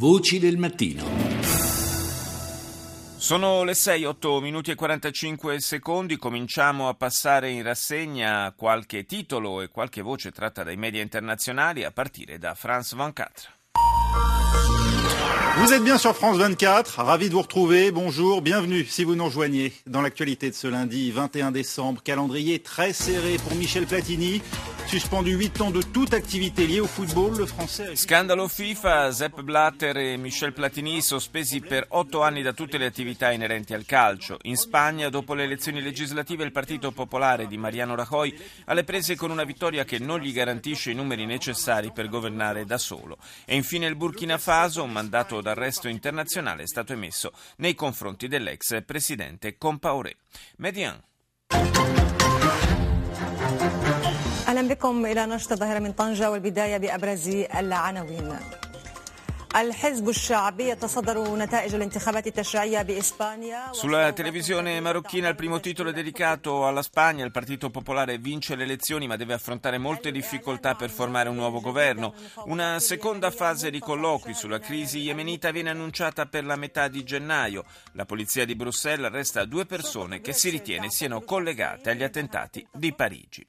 Voci del mattino. Sono le 6, 8 minuti e 45 secondi, cominciamo a passare in rassegna qualche titolo e qualche voce tratta dai media internazionali a partire da France 24. Vous êtes bien sur France 24, ravi de vous retrouver, bonjour, bienvenue si vous nous rejoignez dans l'actualité de ce lundi 21 décembre, calendrier très serré pour Michel Platini, suspendu 8 ans de toute activité liée au football, le français... Scandalo FIFA, Sepp Blatter e Michel Platini sospesi per 8 anni da tutte le attività inerenti al calcio. In Spagna, dopo le elezioni legislative, il Partito Popolare di Mariano Rajoy alle prese con una vittoria che non gli garantisce i numeri necessari per governare da solo. E infine il Burkina Faso, un mandato d'arresto internazionale è stato emesso nei confronti dell'ex presidente Compaoré. Median. اهلا بكم الى نشط الظاهره من طنجه والبدايه بابرز العناوين. الحزب الشعبي يتصدر نتائج الانتخابات التشريعيه باسبانيا Sulla televisione marocchina il primo titolo è dedicato alla Spagna. Il Partito Popolare vince le elezioni ma deve affrontare molte difficoltà per formare un nuovo governo. Una seconda fase di colloqui sulla crisi yemenita viene annunciata per la metà di gennaio. La polizia di Bruxelles arresta due persone che si ritiene siano collegate agli attentati di Parigi.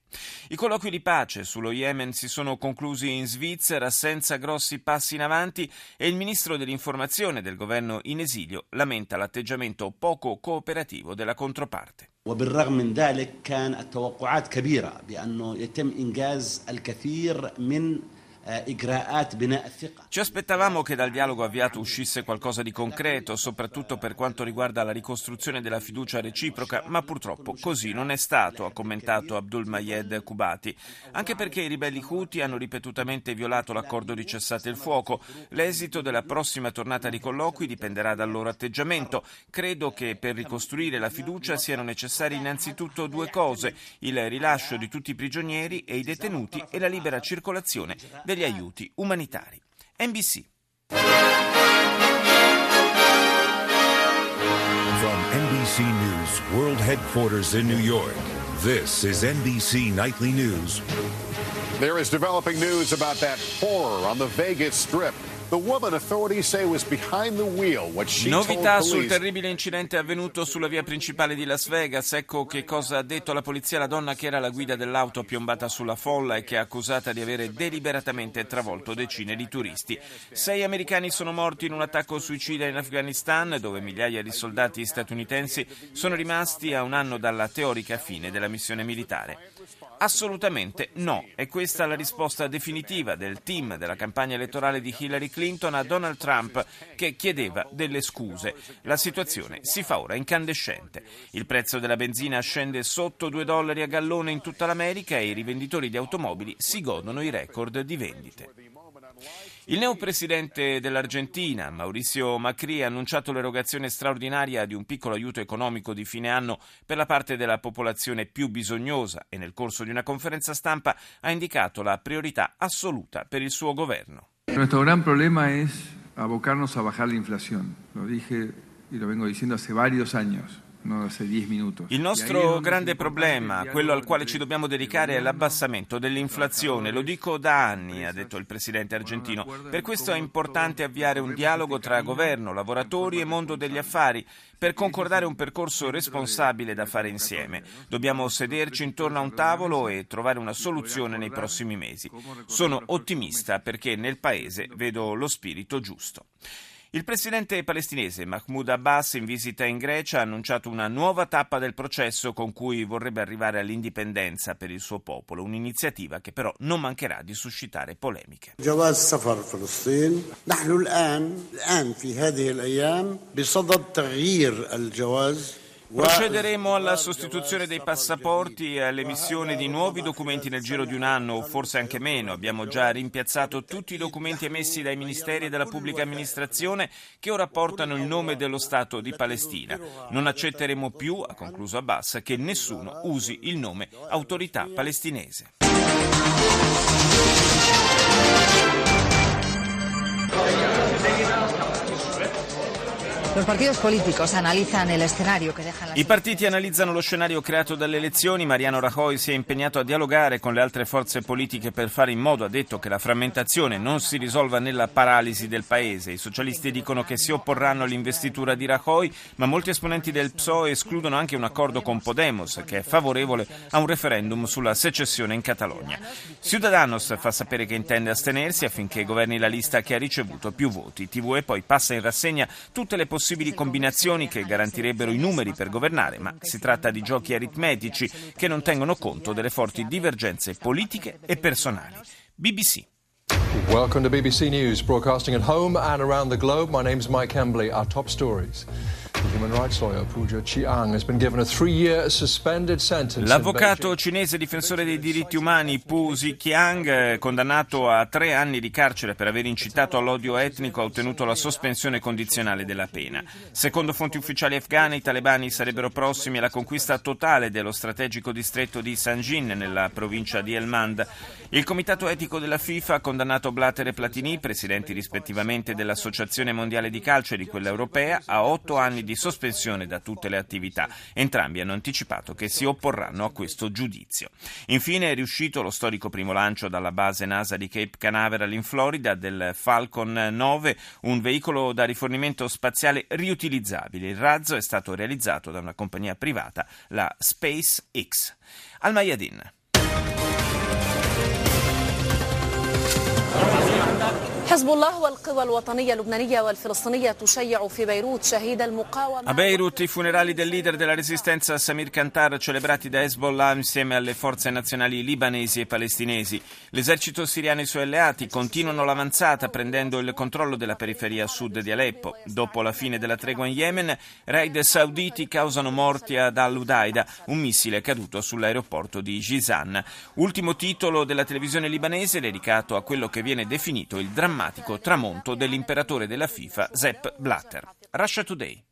I colloqui di pace sullo Yemen si sono conclusi in Svizzera senza grossi passi in avanti e il ministro dell'informazione del governo in esilio lamenta l'atteggiamento poco cooperativo della controparte. وبالرغم من ذلك كان التوقعات كبيرة بأنه يتم إنجاز الكثير من إجراءات بناء الثقة ci aspettavamo che dal dialogo avviato uscisse qualcosa di concreto, soprattutto per quanto riguarda la ricostruzione della fiducia reciproca, ma purtroppo così non è stato, ha commentato Abdul Mayed Kubati, anche perché i ribelli Houthi hanno ripetutamente violato l'accordo di cessate il fuoco. L'esito della prossima tornata di colloqui dipenderà dal loro atteggiamento. Credo che per ricostruire la fiducia siano necessarie innanzitutto due cose, il rilascio di tutti i prigionieri e i detenuti e la libera circolazione degli aiuti umanitari. NBC. From NBC News World Headquarters in New York, this is NBC Nightly News. There is developing news about that horror on the Vegas Strip. Novità sul terribile incidente avvenuto sulla via principale di Las Vegas. Ecco che cosa ha detto la polizia la donna che era alla guida dell'auto piombata sulla folla e che è accusata di avere deliberatamente travolto decine di turisti. Sei americani sono morti in un attacco suicida in Afghanistan, dove migliaia di soldati statunitensi sono rimasti a un anno dalla teorica fine della missione militare. Assolutamente no, è questa la risposta definitiva del team della campagna elettorale di Hillary Clinton a Donald Trump che chiedeva delle scuse. La situazione si fa ora incandescente. Il prezzo della benzina scende sotto 2 dollari a gallone in tutta l'America e i rivenditori di automobili si godono i record di vendite. Il neopresidente dell'Argentina, Mauricio Macri, ha annunciato l'erogazione straordinaria di un piccolo aiuto economico di fine anno per la parte della popolazione più bisognosa e nel corso di una conferenza stampa ha indicato la priorità assoluta per il suo governo. Nuestro gran problema es abocarnos a bajar la inflación. Lo dije y lo vengo diciendo hace varios años, no hace 10 minutos. Il nostro grande problema, el quello al quale ci dobbiamo dedicare, è l'abbassamento dell'inflazione. Lo dico da anni, ha detto il presidente argentino. Per questo è importante avviare un dialogo tra governo, lavoratori e mondo degli affari per concordare un percorso responsabile da fare insieme. Dobbiamo sederci intorno a un tavolo e trovare una soluzione nei prossimi mesi. Sono ottimista perché nel Paese vedo lo spirito giusto. Il presidente palestinese Mahmoud Abbas in visita in Grecia ha annunciato una nuova tappa del processo con cui vorrebbe arrivare all'indipendenza per il suo popolo, un'iniziativa che però non mancherà di suscitare polemiche. Procederemo alla sostituzione dei passaporti e all'emissione di nuovi documenti nel giro di un anno o forse anche meno. Abbiamo già rimpiazzato tutti i documenti emessi dai ministeri e dalla pubblica amministrazione che ora portano il nome dello Stato di Palestina. Non accetteremo più, ha concluso Abbas, che nessuno usi il nome autorità palestinese. I partiti analizzano lo scenario creato dalle elezioni. Mariano Rajoy si è impegnato a dialogare con le altre forze politiche per fare in modo, ha detto, che la frammentazione non si risolva nella paralisi del paese. I socialisti dicono che si opporranno all'investitura di Rajoy, ma molti esponenti del PSOE escludono anche un accordo con Podemos, che è favorevole a un referendum sulla secessione in Catalogna. Ciudadanos fa sapere che intende astenersi affinché governi la lista che ha ricevuto più voti. TVE poi passa in rassegna tutte le possibili combinazioni che garantirebbero i numeri per governare, ma si tratta di giochi aritmetici che non tengono conto delle forti divergenze politiche e personali. BBC. Welcome to BBC News, broadcasting at home and around the globe. My name is Mike Hembley. Our top stories. L'avvocato cinese difensore dei diritti umani Pu Ziqiang, condannato a tre anni di carcere per aver incitato all'odio etnico, ha ottenuto la sospensione condizionale della pena. Secondo fonti ufficiali afghane, i talebani sarebbero prossimi alla conquista totale dello strategico distretto di Sanjin, nella provincia di Helmand. Il comitato etico della FIFA ha condannato Blatter e Platini, presidenti rispettivamente dell'Associazione Mondiale di Calcio e di quella europea, a otto anni di sospensione da tutte le attività. Entrambi hanno anticipato che si opporranno a questo giudizio. Infine è riuscito lo storico primo lancio dalla base NASA di Cape Canaveral in Florida del Falcon 9, un veicolo da rifornimento spaziale riutilizzabile. Il razzo è stato realizzato da una compagnia privata, la SpaceX. Al Mayadin. A Beirut i funerali del leader della resistenza Samir Kantar celebrati da Hezbollah insieme alle forze nazionali libanesi e palestinesi. L'esercito siriano e i suoi alleati continuano l'avanzata prendendo il controllo della periferia sud di Aleppo. Dopo la fine della tregua in Yemen, raid sauditi causano morti ad Al-Udaida, un missile caduto sull'aeroporto di Jizan. Ultimo titolo della televisione libanese dedicato a quello che viene definito il drammatico drammatico tramonto dell'imperatore della FIFA Sepp Blatter. Russia Today.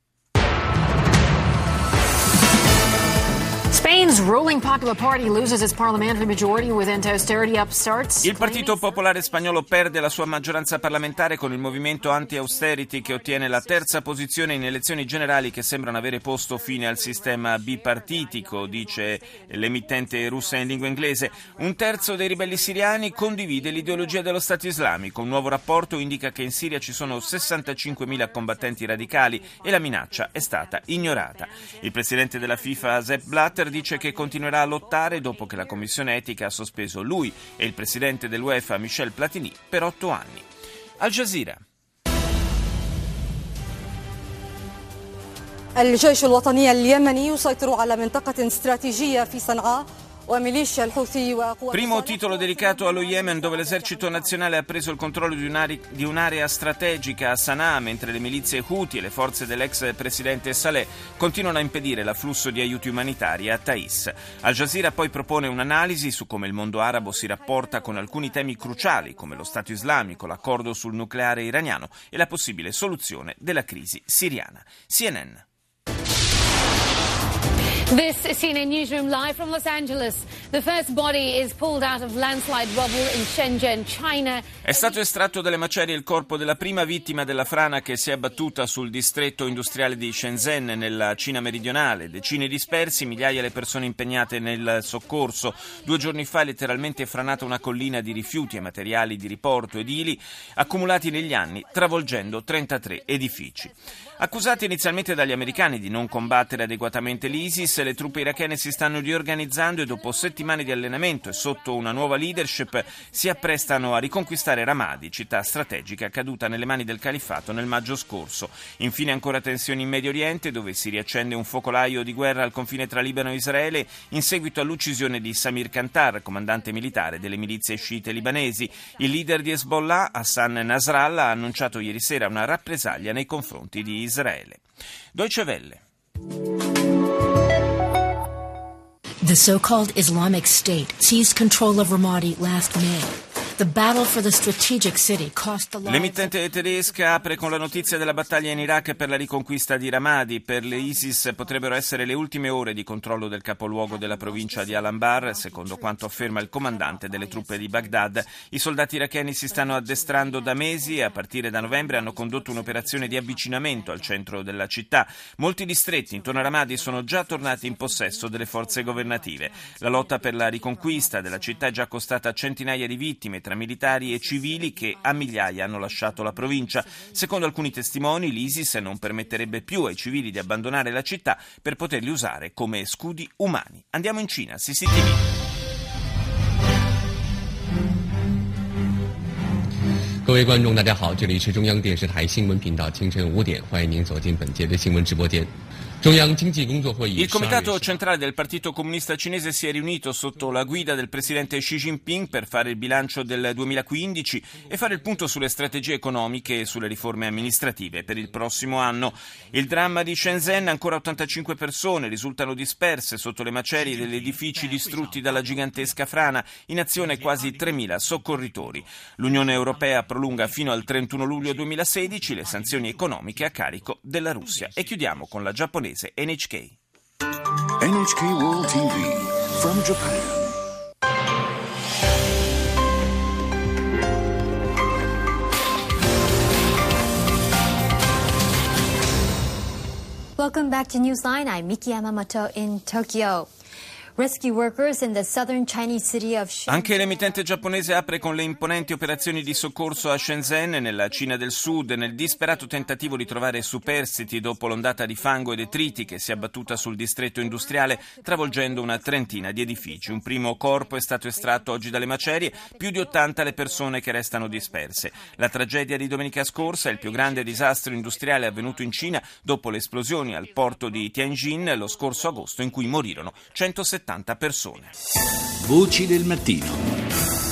Il Partito Popolare Spagnolo perde la sua maggioranza parlamentare con il movimento anti-austerity che ottiene la terza posizione in elezioni generali che sembrano avere posto fine al sistema bipartitico, dice l'emittente russa in lingua inglese. Un terzo dei ribelli siriani condivide l'ideologia dello Stato islamico. Un nuovo rapporto indica che in Siria ci sono 65.000 combattenti radicali e la minaccia è stata ignorata. Il presidente della FIFA, Sepp Blatter, dice che continuerà a lottare dopo che la Commissione Etica ha sospeso lui e il presidente dell'UEFA Michel Platini per otto anni. Al Jazeera. الجيش الوطني اليمني يسيطر على منطقة استراتيجية في صنعاء Primo titolo dedicato allo Yemen dove l'esercito nazionale ha preso il controllo di, un'area, di un'area strategica a Sana'a mentre le milizie Houthi e le forze dell'ex presidente Saleh continuano a impedire l'afflusso di aiuti umanitari a Thais. Al Jazeera poi propone un'analisi su come il mondo arabo si rapporta con alcuni temi cruciali come lo Stato islamico, l'accordo sul nucleare iraniano e la possibile soluzione della crisi siriana. CNN. This is CNN Newsroom live from Los Angeles. The first body is pulled out of landslide rubble in Shenzhen, China. È stato estratto dalle macerie il corpo della prima vittima della frana che si è abbattuta sul distretto industriale di Shenzhen nella Cina meridionale. Decine dispersi, migliaia le persone impegnate nel soccorso. Due giorni fa è letteralmente franata una collina di rifiuti e materiali di riporto edili accumulati negli anni, travolgendo 33 edifici. Accusati inizialmente dagli americani di non combattere adeguatamente l'ISIS, le truppe irachene si stanno riorganizzando e dopo settimane di allenamento e sotto una nuova leadership si apprestano a riconquistare Ramadi, città strategica caduta nelle mani del califfato nel maggio scorso. Infine ancora tensioni in Medio Oriente dove si riaccende un focolaio di guerra al confine tra Libano e Israele in seguito all'uccisione di Samir Kantar, comandante militare delle milizie sciite libanesi. Il leader di Hezbollah, Hassan Nasrallah, ha annunciato ieri sera una rappresaglia nei confronti di Israele. Israele. Deutsche Welle. The so-called Islamic State seized control of Ramadi last May. L'emittente tedesca apre con la notizia della battaglia in Iraq per la riconquista di Ramadi. Per le ISIS potrebbero essere le ultime ore di controllo del capoluogo della provincia di Al-Anbar, secondo quanto afferma il comandante delle truppe di Baghdad. I soldati iracheni si stanno addestrando da mesi e a partire da novembre hanno condotto un'operazione di avvicinamento al centro della città. Molti distretti intorno a Ramadi sono già tornati in possesso delle forze governative. La lotta per la riconquista della città è già costata centinaia di vittime tra militari e civili che a migliaia hanno lasciato la provincia. Secondo alcuni testimoni, l'ISIS non permetterebbe più ai civili di abbandonare la città per poterli usare come scudi umani. Andiamo in Cina, CCTV. 各位观众，大家好，这里是中央电视台新闻频道，清晨五点，欢迎您走进本节的新闻直播间。 Il comitato centrale del Partito Comunista Cinese si è riunito sotto la guida del presidente Xi Jinping per fare il bilancio del 2015 e fare il punto sulle strategie economiche e sulle riforme amministrative per il prossimo anno. Il dramma di Shenzhen, ancora 85 persone risultano disperse sotto le macerie degli edifici distrutti dalla gigantesca frana, in azione quasi 3.000 soccorritori. L'Unione Europea prolunga fino al 31 luglio 2016 le sanzioni economiche a carico della Russia. E chiudiamo con la giapponese NHK. NHK World TV from Japan. Welcome back to Newsline. I'm Miki Yamamoto in Tokyo. Anche l'emittente giapponese apre con le imponenti operazioni di soccorso a Shenzhen, nella Cina del Sud, nel disperato tentativo di trovare superstiti dopo l'ondata di fango e detriti che si è abbattuta sul distretto industriale, travolgendo una trentina di edifici. Un primo corpo è stato estratto oggi dalle macerie, più di 80 le persone che restano disperse. La tragedia di domenica scorsa è il più grande disastro industriale avvenuto in Cina dopo le esplosioni al porto di Tianjin lo scorso agosto in cui morirono 170 persone. Voci del mattino.